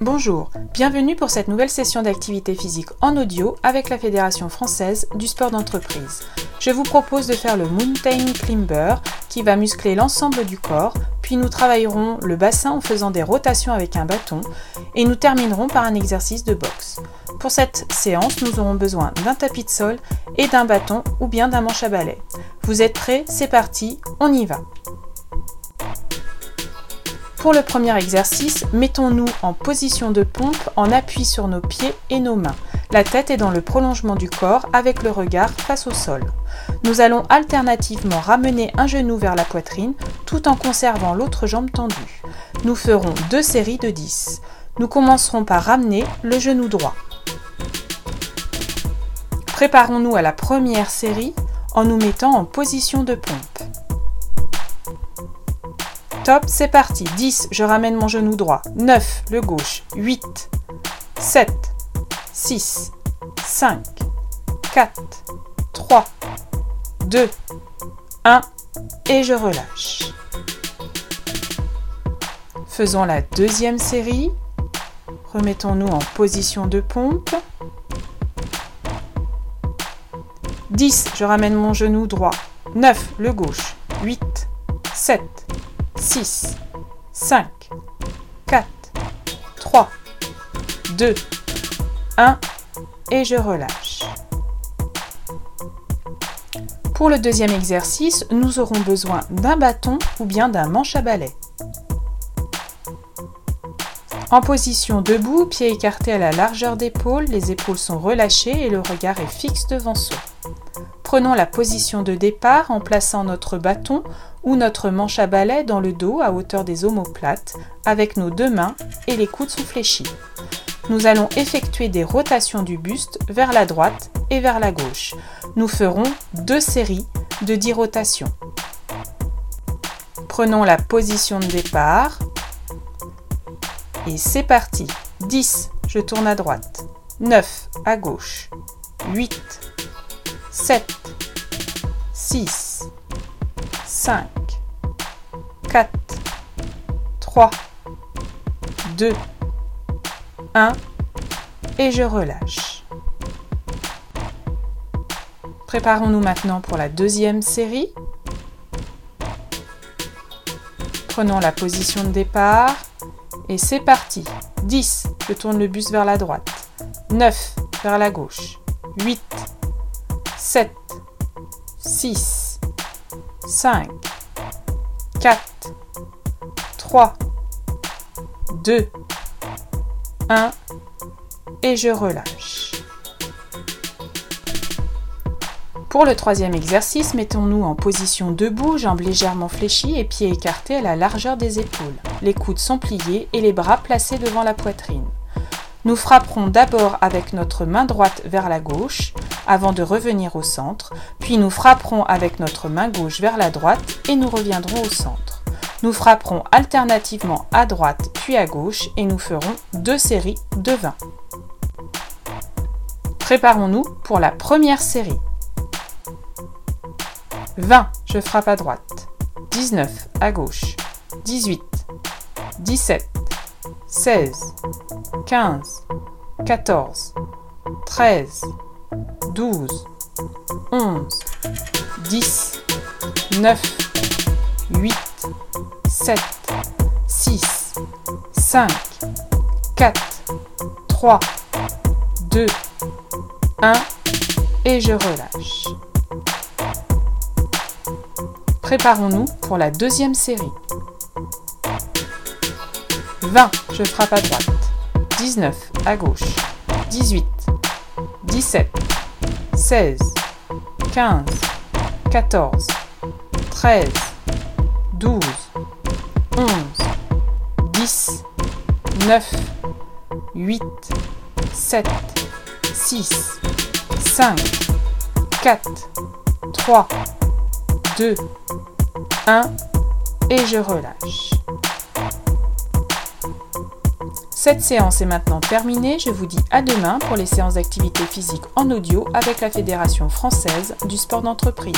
Bonjour, bienvenue pour cette nouvelle session d'activité physique en audio avec la Fédération française du sport d'entreprise. Je vous propose de faire le Mountain Climber qui va muscler l'ensemble du corps, puis nous travaillerons le bassin en faisant des rotations avec un bâton et nous terminerons par un exercice de boxe. Pour cette séance, nous aurons besoin d'un tapis de sol et d'un bâton ou bien d'un manche à balai. Vous êtes prêts? C'est parti, on y va pour le premier exercice, mettons-nous en position de pompe en appui sur nos pieds et nos mains. La tête est dans le prolongement du corps avec le regard face au sol. Nous allons alternativement ramener un genou vers la poitrine tout en conservant l'autre jambe tendue. Nous ferons deux séries de 10. Nous commencerons par ramener le genou droit. Préparons-nous à la première série en nous mettant en position de pompe. C'est parti. 10, je ramène mon genou droit. 9, le gauche. 8, 7, 6, 5, 4, 3, 2, 1 et je relâche. Faisons la deuxième série. Remettons-nous en position de pompe. 10, je ramène mon genou droit. 9, le gauche. 8, 7, 6, 5, 4, 3, 2, 1 et je relâche. Pour le deuxième exercice, nous aurons besoin d'un bâton ou bien d'un manche à balai. En position debout, pieds écartés à la largeur d'épaule, les épaules sont relâchées et le regard est fixe devant soi. Prenons la position de départ en plaçant notre bâton ou notre manche à balai dans le dos à hauteur des omoplates avec nos deux mains et les coudes sont fléchis. Nous allons effectuer des rotations du buste vers la droite et vers la gauche. Nous ferons deux séries de 10 rotations. Prenons la position de départ et c'est parti. 10, je tourne à droite. 9 à gauche. 8, 7, 6, 5, 4, 3, 2, 1 et je relâche. Préparons-nous maintenant pour la deuxième série. Prenons la position de départ et c'est parti. 10, je tourne le bus vers la droite. 9, vers la gauche. 8, 7, 6, 5, 4, 3, 2, 1 et je relâche. Pour le troisième exercice, mettons-nous en position debout, jambes légèrement fléchies et pieds écartés à la largeur des épaules. Les coudes sont pliés et les bras placés devant la poitrine. Nous frapperons d'abord avec notre main droite vers la gauche avant de revenir au centre, puis nous frapperons avec notre main gauche vers la droite et nous reviendrons au centre. Nous frapperons alternativement à droite puis à gauche et nous ferons deux séries de 20. Préparons-nous pour la première série. 20, je frappe à droite. 19 à gauche. 18, 17, 16, 15, 14, 13, 12, 11, 10, 9, 8, 7, 6, 5, 4, 3, 2, 1 et je relâche. Préparons-nous pour la deuxième série. 20, je frappe à droite. 19 à gauche. 18, 17, 16, 15, 14, 13, 12, 11, 10, 9, 8, 7, 6, 5, 4, 3, 2, 1 et je relâche. Cette séance est maintenant terminée. Je vous dis à demain pour les séances d'activité physique en audio avec la Fédération française du sport d'entreprise.